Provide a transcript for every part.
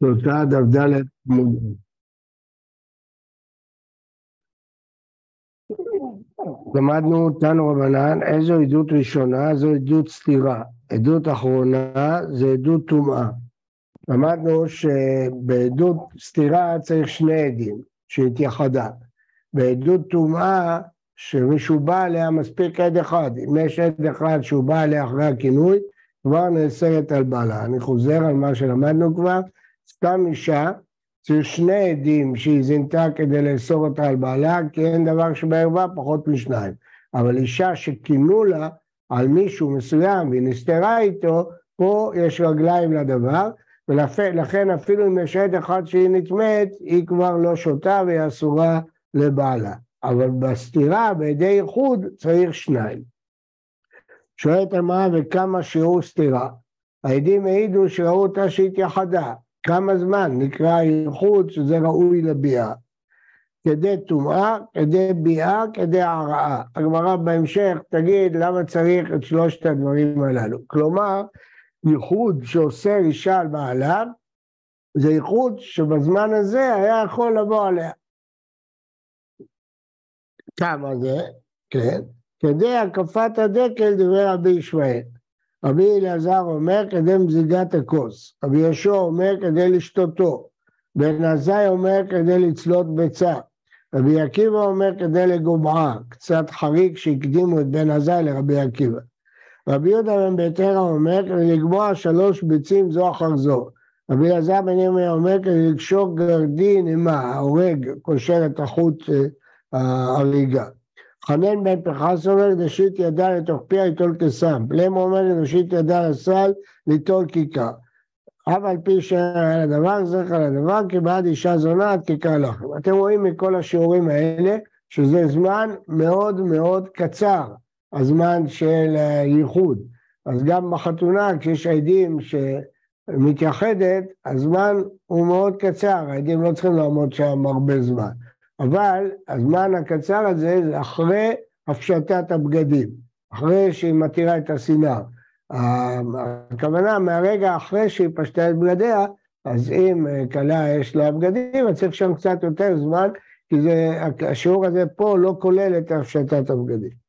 תוצאה דף ד' עמוד למדנו תנו רבנן, איזו עדות ראשונה? זו עדות סתירה. עדות אחרונה זה עדות טומאה. למדנו שבעדות סתירה צריך שני עדים, שהתייחדה. בעדות טומאה, שמישהו בא עליה מספיק עד אחד. אם יש עד אחד שהוא בא עליה אחרי הכינוי, כבר נאסרת על בעלה. אני חוזר על מה שלמדנו כבר, סתם אישה, צריך שני עדים שהיא זינתה כדי לאסור אותה על בעלה, כי אין דבר שבערבה פחות משניים. אבל אישה שכינו לה על מישהו מסוים והיא נסתרה איתו, פה יש רגליים לדבר, ולכן אפילו אם יש עד אחד שהיא נטמאת, היא כבר לא שותה והיא אסורה לבעלה. אבל בסתירה, בידי איחוד, צריך שניים. שואלת אמרה וכמה שיעור סתירה? העדים העידו שראו אותה שהתייחדה. כמה זמן נקרא איחוד שזה ראוי לביאה? כדי טומאה, כדי ביאה, כדי הרעה. הגמרא בהמשך תגיד למה צריך את שלושת הדברים הללו. כלומר, ייחוד שאוסר אישה על בעליו, זה ייחוד שבזמן הזה היה יכול לבוא עליה. כמה זה? כן. כדי הקפת הדקל דברי רבי ישמעאל. רבי אלעזר אומר כדי מזיגת הכוס, רבי יהושע אומר כדי לשתותו, בן עזאי אומר כדי לצלות ביצה, רבי עקיבא אומר כדי לגומעה, קצת חריג שהקדימו את בן עזאי לרבי עקיבא. רבי יהודה בן ביתרא אומר כדי לגמוע שלוש ביצים זו אחר זו. רבי אלעזר בן ימי אומר כדי לקשור גרדין עמה, ההורג קושר את החוט אה, ההריגה. חנן בן פרחס אומר נשית ידה לתוך פיה ליטול כסם, פלם אומר נשית ידה לסל ליטול כיכר. אף על פי שאין הדבר, זכר לדבר, כי בעד אישה זונה עד כיכר לחם. אתם רואים מכל השיעורים האלה שזה זמן מאוד מאוד קצר, הזמן של ייחוד. אז גם בחתונה, כשיש עדים שמתייחדת, הזמן הוא מאוד קצר, העדים לא צריכים לעמוד שם הרבה זמן. אבל הזמן הקצר הזה זה אחרי הפשטת הבגדים, אחרי שהיא מתירה את הסינר. הכוונה מהרגע אחרי שהיא פשטה את בגדיה, אז אם כלה יש לה בגדים, אז צריך שם קצת יותר זמן, כי זה, השיעור הזה פה לא כולל את הפשטת הבגדים.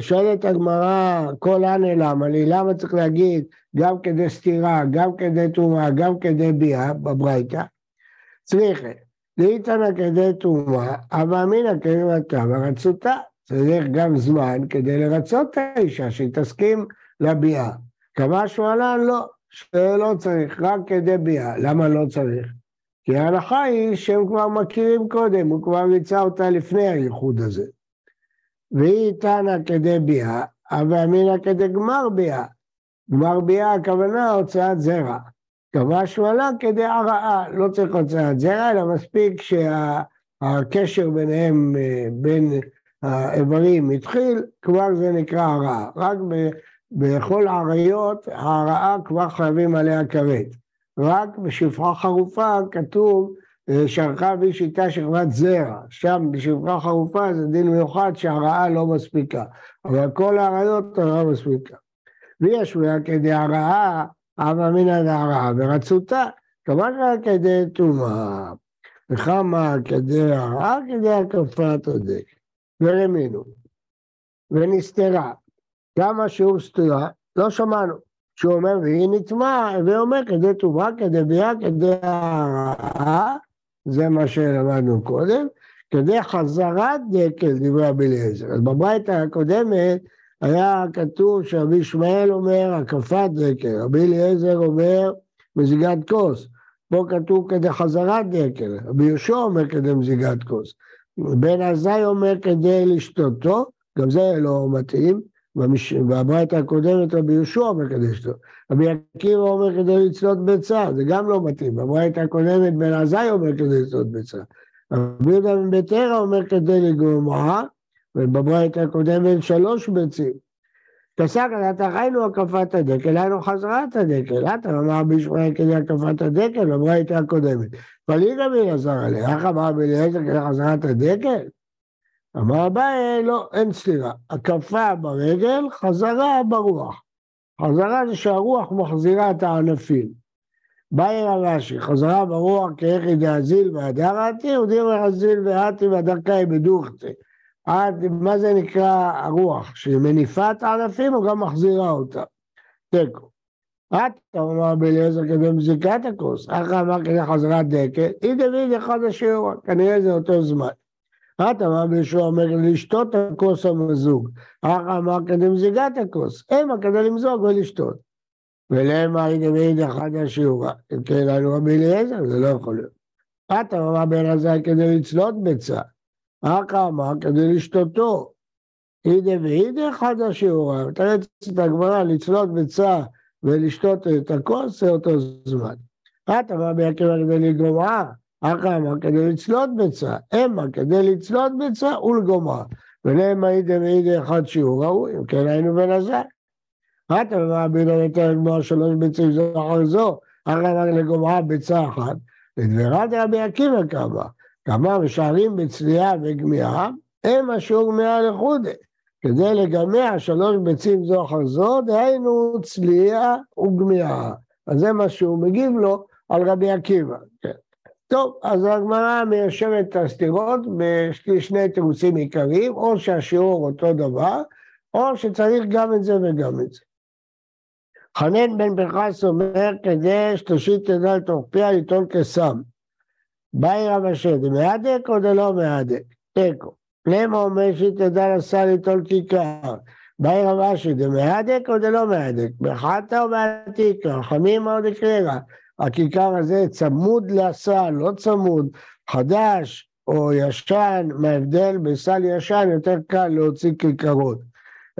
שואלת הגמרא, כל אנה למה לי? למה צריך להגיד גם כדי סתירה, גם כדי תרומה, גם כדי ביאה בברייתא? צריכה. לאיתנא כדי תרומה, אבל אמינא כדמתה ורצותה. צריך גם זמן כדי לרצות את האישה, שהיא תסכים לביאה. קבע שמואלן לא, שלא צריך, רק כדי ביאה. למה לא צריך? כי ההנחה היא שהם כבר מכירים קודם, הוא כבר ריצה אותה לפני הייחוד הזה. והיא תנא כדי ביאה, אבל אמינא כדי גמר ביאה. גמר ביאה הכוונה הוצאת זרע. קבע שמואלה כדי הרעה, לא צריך הוצאת זרע, אלא מספיק שהקשר ביניהם, אה, בין האיברים התחיל, כבר זה נקרא הרעה. רק בכל העריות, ההרעה כבר חייבים עליה כרת. רק בשפחה חרופה כתוב אה, שערכה בי שיטה שכבת זרע, שם בשפחה חרופה זה דין מיוחד שהרעה לא מספיקה, אבל כל העריות הרעה מספיקה. ויש לה כדי הרעה אבא מינא דהרעה ורצותה, כמה כדי טומאה, וכמה כדי הרעה כדי הקפת הדק, ורמינו, ונסתרה, כמה שהוא סתירה, לא שמענו, שהוא אומר והיא נטמעה, ואומר כדי טומאה, כדי ביאה, כדי הרעה, זה מה שלמדנו קודם, כדי חזרת דקל, דברי רבי אליעזר. אז בברייתא הקודמת היה כתוב שרבי ישמעאל אומר הקפת דקל, רבי אליעזר אומר מזיגת כוס, פה כתוב כדי חזרת דקל, רבי יהושע אומר כדי מזיגת כוס, בן עזאי אומר כדי לשתותו, גם זה לא מתאים, בברית הקודמת רבי יהושע אומר כדי לשתות, רבי עקיבא אומר כדי לצלות ביצה, זה גם לא מתאים, בברית הקודמת בן עזאי אומר כדי לצלות ביצה, רבי יהודה בן ביתרא אומר כדי לגמרה, ובברית הקודמת שלוש ביצים. פסק אז אתה חיינו הקפת הדקל, היינו חזרת הדקל, אתה אמר בישמעאל כדי הקפת הדקל, בברית הקודמת. פליגה אלעזר עליה, איך אמר בליעזר כדי חזרת הדקל? אמר אביי, לא, אין סתירה. הקפה ברגל, חזרה ברוח. חזרה זה שהרוח מחזירה את הענפים. באי רבשי, חזרה ברוח כאיכי דאזיל והדרתי, ודיבר אזיל והתי והדרכי בדוכתי. מה זה נקרא הרוח? שהיא מניפה את הענפים או גם מחזירה אותה? תיקו. את אמר בליעזר כדי מזיקת הכוס, אחר אמר כדי חזרת דקל, אי דוד אחד השיעור, כנראה זה אותו זמן. את אמר בישוע אומר לשתות הכוס המזוג, אחר אמר כדי מזיגת הכוס, המה כדי למזוג ולשתות. ולמה אי דוד אחד השיעור, אם כן לנו רבי אליעזר, זה לא יכול להיות. את אמר בן עזאי כדי לצלות ביצה, אחר אמר כדי לשתותו. אי דוד אחד השיעור, מתרץ את הגמרא לצלות ביצה ולשתות את הכוס זה אותו זמן. את אמר ביקיבה כדי לגומרה, אחא אמר כדי לצלות ביצה, המה כדי לצלות ביצה ולגומרה. ולהם הייתם ואידי אחד שיעור ראוי, אם כן היינו בן עזר. את אמר בינו יותר לגמור שלוש ביצים זו אחר זו, אחא אמר לגומרה ביצה אחת, ודברה דרבי עקיבא כמה, כמה משערים בצליעה וגמיעה, הם השיעור גמיעה לחודי. כדי לגמע שלוש ביצים זו אחר זו, דהיינו צליעה וגמיעה. אז זה מה שהוא מגיב לו על רבי עקיבא. כן. טוב, אז הגמרא מיישבת את הסתירות בשני תירוצים עיקריים, או שהשיעור אותו דבר, או שצריך גם את זה וגם את זה. חנן בן פרחס אומר, כדי שתושיט ידה לתוך פיה ליטול כסם. באי רב אשר, דמהדק או דלא מהדק? תיקו. למה אומר שתדע לסל ליטול כיכר? באי רב אשי, דמהדק או דלא מהדק? בחטא או בעתיקה? חמים או דקררה? הכיכר הזה צמוד לסל, לא צמוד, חדש או ישן, מה ההבדל? בסל ישן יותר קל להוציא כיכרות.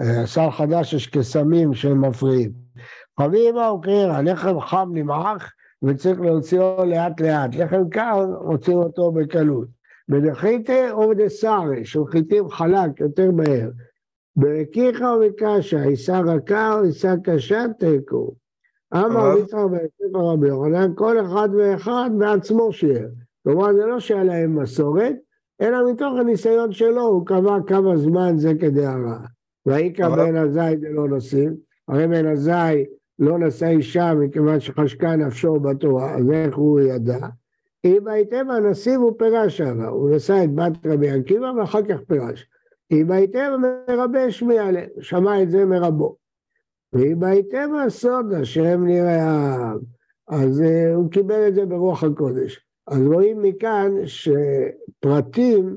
אה, סל חדש יש קסמים שהם מפריעים. חביבה או קרירה, לחם חם נמעך וצריך להוציאו לאט לאט. לחם קר, מוציאים אותו בקלות. בדחיתא או בדסרי, שולחיתים חלק יותר מהר. ברקיחה או בקשה, עיסה רכה או עיסה קשה, תיקו. אמר יצחק בספר רבי יוחנן, כל אחד ואחד בעצמו שיער. כלומר, זה לא שהיה להם מסורת, אלא מתוך הניסיון שלו, הוא קבע כמה זמן זה כדי הרע. ויקרא בן עזאי דלא נושאים, הרי בן עזאי לא נשא אישה מכיוון שחשקה נפשו בתורה, אז איך הוא ידע? אם הייתם הנשיא הוא פירש הרע, הוא נשא את בת רבי עקיבא ואחר כך פירש. אם הייתם מרבה שמי עליהם, שמע את זה מרבו. ואם הייתם הסוד השם נראה אז uh, הוא קיבל את זה ברוח הקודש. אז רואים מכאן שפרטים,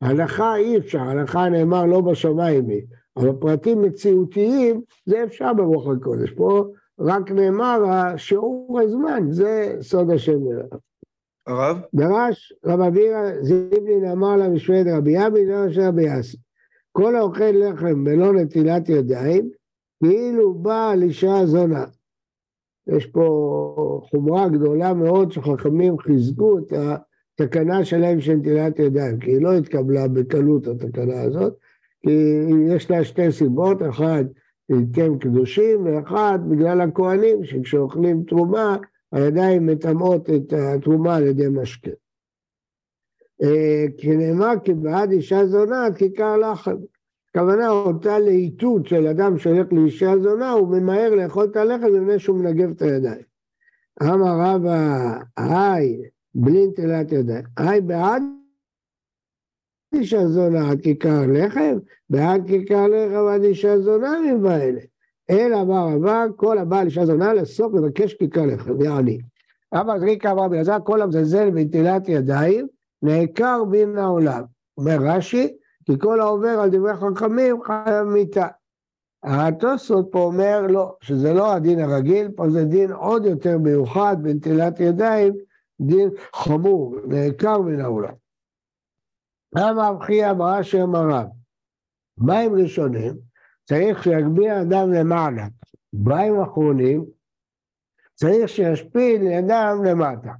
הלכה אי אפשר, הלכה נאמר לא בשמיים היא, אבל פרטים מציאותיים זה אפשר ברוח הקודש. פה רק נאמר השיעור הזמן, זה סוד השם נראה. הרב? דרש רב אבירה זיבלין אמר לה משמעית רבי יבי, דרש רבי יאסי. כל האוכל לחם בלא נטילת ידיים, כאילו בא על אישה זונה. יש פה חומרה גדולה מאוד שחכמים חיזקו את התקנה שלהם של נטילת ידיים, כי היא לא התקבלה בקלות התקנה הזאת, כי יש לה שתי סיבות, אחת, הם קדושים, ואחת, בגלל הכוהנים, שכשאוכלים תרומה, הידיים מטמאות את התרומה על ידי משקה. אה, כי נאמר כי בעד אישה זונה כיכר לחם. הכוונה אותה להיטות של אדם שהולך לאישה זונה, הוא ממהר לאכול את הלחם לפני שהוא מנגב את הידיים. אמר רבא, היי, בלי נטילת ידיים, היי בעד אישה זונה עד כיכר לחם, בעד כיכר לחם עד אישה זונה מבעלה. אלא אמר רבא, כל הבעל אישה זונה לסוף מבקש כיכר לחם, יעני. אבא זריקה אמר בלעזר, כל המזלזל בנטילת ידיים, נעקר מן העולם. אומר רש"י, כי כל העובר על דברי חכמים חייב מיתה. התוספות פה אומר לא, שזה לא הדין הרגיל, פה זה דין עוד יותר מיוחד בנטילת ידיים, דין חמור, נעקר מן העולם. אמר אחי אמרה שם הרב, מים ראשונים צריך שיגביה אדם למעלה, מים אחרונים צריך שישפיל אדם למטה.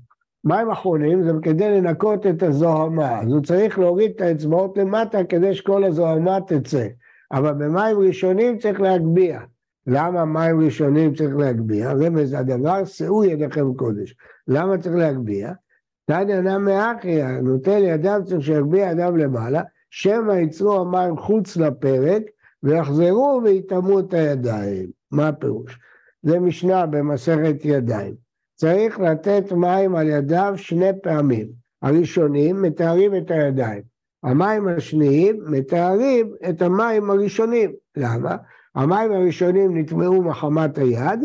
מים אחרונים זה כדי לנקות את הזוהמה, אז הוא צריך להוריד את האצבעות למטה כדי שכל הזוהמה תצא. אבל במים ראשונים צריך להגביה. למה מים ראשונים צריך להגביה? רמז הדבר, שאו ידיכם קודש. למה צריך להגביה? תניא נמי אחיה, נוטל ידם צריך שיגביה אדם למעלה, שמא יצרו המים חוץ לפרק, ויחזרו ויטמאו את הידיים. מה הפירוש? זה משנה במסכת ידיים. צריך לתת מים על ידיו שני פעמים. הראשונים מתארים את הידיים, המים השניים מתארים את המים הראשונים. למה? המים הראשונים נטמעו מחמת היד,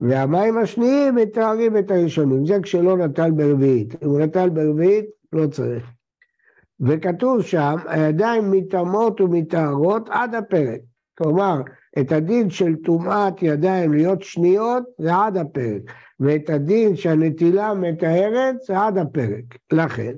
והמים השניים מתארים את הראשונים. זה כשלא נטל ברביעית. אם הוא נטל ברביעית, לא צריך. וכתוב שם, הידיים מטמאות ומטהרות עד הפרק. כלומר, את הדין של טומאת ידיים להיות שניות זה עד הפרק, ואת הדין שהנטילה מטהרת זה עד הפרק. לכן,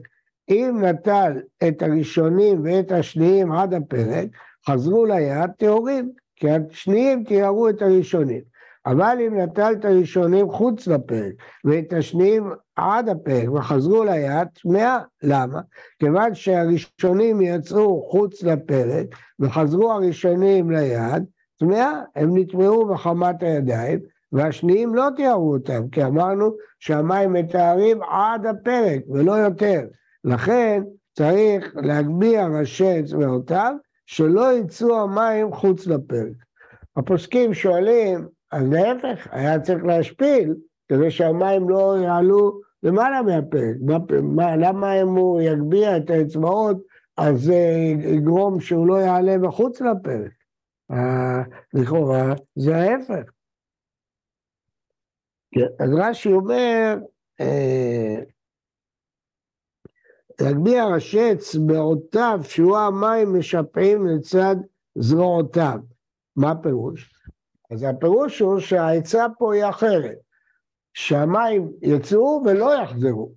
אם נטל את הראשונים ואת השניים עד הפרק, חזרו ליד טהורים, כי השניים תיארו את הראשונים. אבל אם נטל את הראשונים חוץ לפרק ואת השניים עד הפרק וחזרו ליד, טמאה. למה? כיוון שהראשונים יצאו חוץ לפרק וחזרו הראשונים ליד, טמאה, הם נטמעו בחמת הידיים, והשניים לא תיארו אותם, כי אמרנו שהמים מתארים עד הפרק ולא יותר. לכן צריך להגביה ראשי אצבעותיו, שלא יצאו המים חוץ לפרק. הפוסקים שואלים, אז להפך, היה צריך להשפיל, כדי שהמים לא יעלו למעלה מהפרק. מה, למה אם הוא יגביה את האצבעות, אז זה יגרום שהוא לא יעלה מחוץ לפרק? אה, לכאורה זה ההפך. כן, אז רש"י אומר, אה, להגביה ראשי אצבעותיו, שהוא המים משפעים לצד זרועותיו. מה הפירוש? אז הפירוש הוא שהעצה פה היא אחרת, שהמים יצאו ולא יחזרו.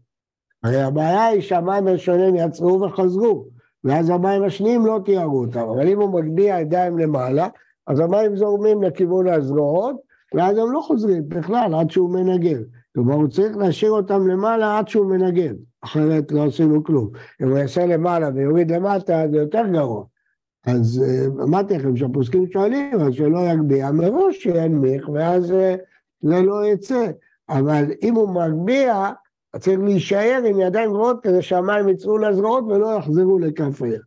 הרי הבעיה היא שהמים הראשונים יצאו וחזרו, ואז המים השניים לא תיארו אותם, אבל אם הוא מגביה ידיים למעלה, אז המים זורמים לכיוון הזרועות, ואז הם לא חוזרים בכלל עד שהוא מנגן. כלומר, הוא צריך להשאיר אותם למעלה עד שהוא מנגן, אחרת לא עשינו כלום. אם הוא יעשה למעלה ויוריד למטה, זה יותר גרוע. אז אה, אמרתי לכם שהפוסקים שואלים, אז שלא יגביה מראש שינמיך, ואז אה, זה לא יצא. אבל אם הוא מגביה, צריך להישאר עם ידיים גבוהות כדי שהמים יצאו לזרועות ולא יחזרו לכף היד.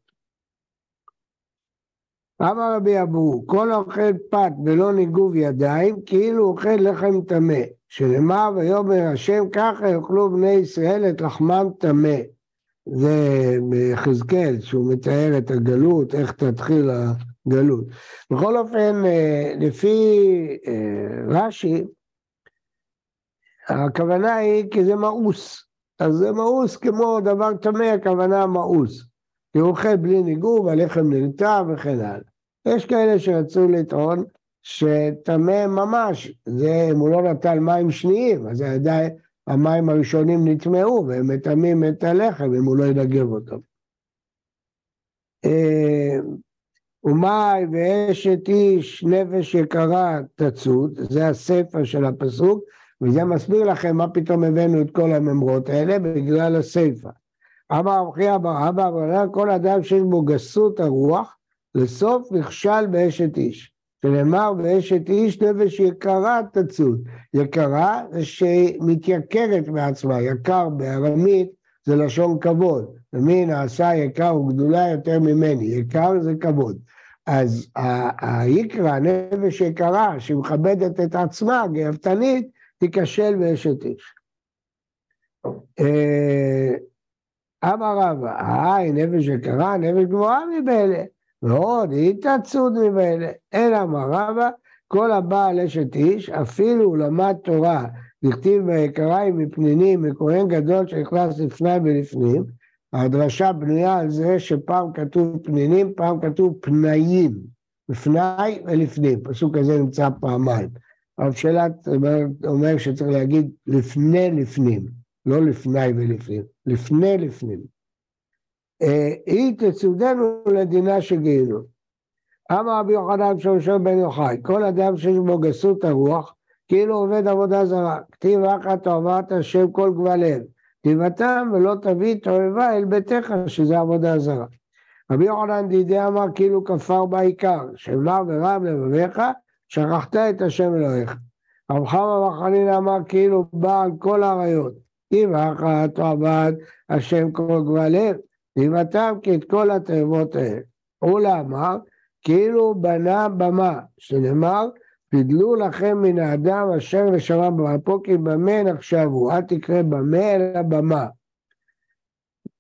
אמר רבי אבו, כל אוכל פת ולא ניגוב ידיים, כאילו אוכל לחם טמא, שנאמר ויאמר השם ככה יאכלו בני ישראל את לחמם טמא. זה מיחזקאל, שהוא מתאר את הגלות, איך תתחיל הגלות. בכל אופן, אה, לפי אה, רש"י, הכוונה היא כי זה מאוס. אז זה מאוס כמו דבר טמא, הכוונה מאוס. כי הוא אוכל בלי ניגוב, הלחם נרתע וכן הלאה. יש כאלה שרצו לטעון שטמא ממש, זה אם הוא לא נטל מים שניים, אז עדיין המים הראשונים נטמעו והם מטמאים את הלחם אם הוא לא ינגב אותם. אה, ומאי ואשת איש נפש יקרה תצוד, זה הסיפא של הפסוק, וזה מסביר לכם מה פתאום הבאנו את כל הממרות האלה, בגלל הסיפא. אמר רבי אבא אבא כל אדם שיש בו גסות הרוח, לסוף נכשל באשת איש. שנאמר באשת איש נפש יקרה תצוד. יקרה זה שמתייקרת מעצמה, יקר בארמית זה לשון כבוד. ומי נעשה יקר וגדולה יותר ממני, יקר זה כבוד. אז היקרא, נפש יקרה, שמכבדת את עצמה, גאוותנית, תיכשל באשת איש. אה, אמר רבא, היי, נפש יקרה, נפש גבוהה מבאלה. ועוד היא תצוד ממילא, אלא מה רבה, כל הבעל אשת איש, אפילו למד תורה, דכתיב ביקריים מפנינים, מכהן גדול שנכנס לפני ולפנים, הדרשה בנויה על זה שפעם כתוב פנינים, פעם כתוב פנאים, לפני ולפנים, פסוק הזה נמצא פעמיים. הרב שלט אומר, אומר שצריך להגיד לפני לפנים, לא לפני ולפנים, לפני לפנים. היא תצודנו לדינה של גיהינום. אמר רבי יוחנן שמשון בן יוחאי, כל אדם שיש בו גסות הרוח, כאילו עובד עבודה זרה. כתיב אחת אוהבת השם כל גבליהם. כתיבתם ולא תביא תועבה אל ביתך, שזה עבודה זרה. רבי יוחנן דידי אמר כאילו כפר בעיקר, שמר ורם לבביך, שכחת את השם אלוהיך. רב חמא וחנין אמר כאילו בא על כל האריות. כתיב אחת אוהבת השם כל גבליהם. ויבתם כי את כל התאבות האלה. אולה אמר, כאילו בנה במה, שנאמר, פידלו לכם מן האדם אשר נשמה במרפו כי במה נחשבו, אל תקרא במה אלא במה.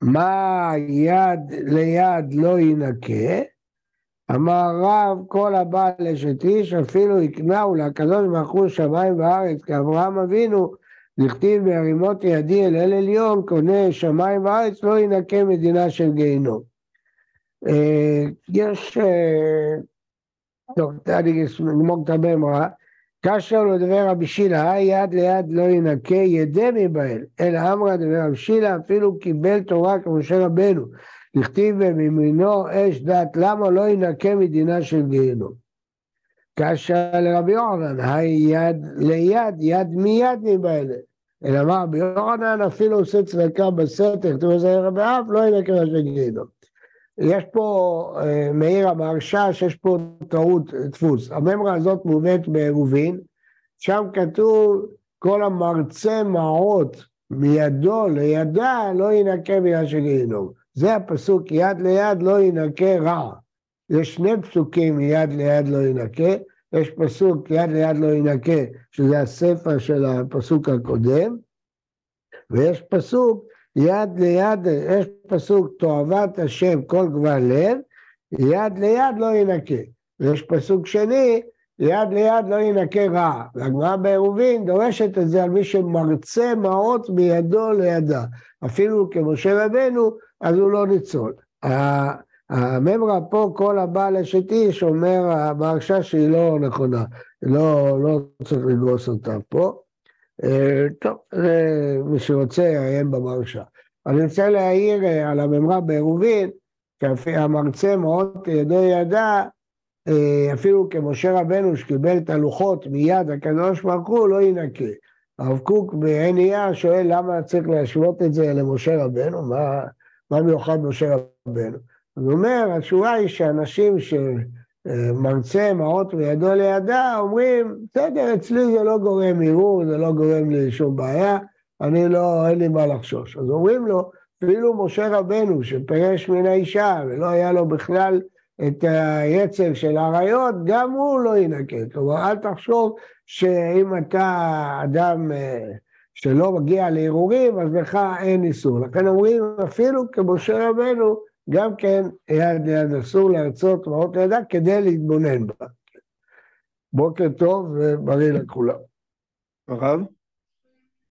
מה יד ליד לא ינקה, אמר רב כל הבא לאשת איש אפילו יקנהו לקדוש ברוך הוא שמיים וארץ כאברהם אבינו דכתיב בהרימות ידי אל אל עליון קונה שמיים וארץ לא ינקה מדינה של גיהינום. אה, יש, אה, טוב, אני אגמור את הממרה, כאשר לא דבר רבי שילה, יד ליד לא ינקה ידי מבעל, אלא אמרה דבר רבי שילה, אפילו קיבל תורה כמשה רבנו, דכתיב במימינו אש דת, למה לא ינקה מדינה של גיהינום? כאשר לרבי יוחנן, היד ליד, יד מיד מבעלה. אלא מה, רבי יוחנן אפילו עושה צדקה בסתר, כתוב לזה רבי אב, לא מדינה של גיהינום. יש פה, אה, מאיר המהרש"א, שיש פה טעות דפוס. הממרה הזאת מובאת בעירובין, שם כתוב כל המרצה מעות מידו לידה לא ינקה בגלל של גיהינום. זה הפסוק יד ליד לא ינקה רע. יש שני פסוקים יד ליד לא ינקה, יש פסוק יד ליד לא ינקה, שזה הספר של הפסוק הקודם, ויש פסוק יד ליד, יש פסוק תועבת השם כל גבל לב, יד ליד לא ינקה. ויש פסוק שני, יד ליד לא ינקה רע. והגמרא בעירובין דורשת את זה על מי שמרצה מעות מידו לידה. אפילו כמשה רבנו, אז הוא לא ניצול. הממרה פה, כל הבעל אשת איש, אומר המרשה שהיא לא נכונה, לא, לא צריך לגרוס אותה פה. אה, טוב, זה מי שרוצה יעיין במרשה. אני רוצה להעיר אה, על הממרה בעירובין, שהמרצה מאוד ידו ידע, אה, אפילו כמשה רבנו שקיבל את הלוחות מיד הקדוש ברוך הוא, לא ינקה. הרב קוק בעין אייר שואל למה צריך להשוות את זה למשה רבנו, מה, מה מיוחד משה רבנו? הוא אומר, התשובה היא שאנשים שמרצה מעות מידו לידה, אומרים, בסדר, אצלי זה לא גורם ערעור, זה לא גורם לי שום בעיה, אני לא, אין לי מה לחשוש. אז אומרים לו, אפילו משה רבנו שפרש מן האישה ולא היה לו בכלל את היצר של האריות, גם הוא לא ינקה. כלומר, אל תחשוב שאם אתה אדם אה, שלא מגיע לערעורים, אז לך אין איסור. לכן אומרים, אפילו כמשה רבנו, גם כן יד ליד אסור להרצות מעות לידה כדי להתבונן בה. בוקר טוב ובריא לכולם. הרב?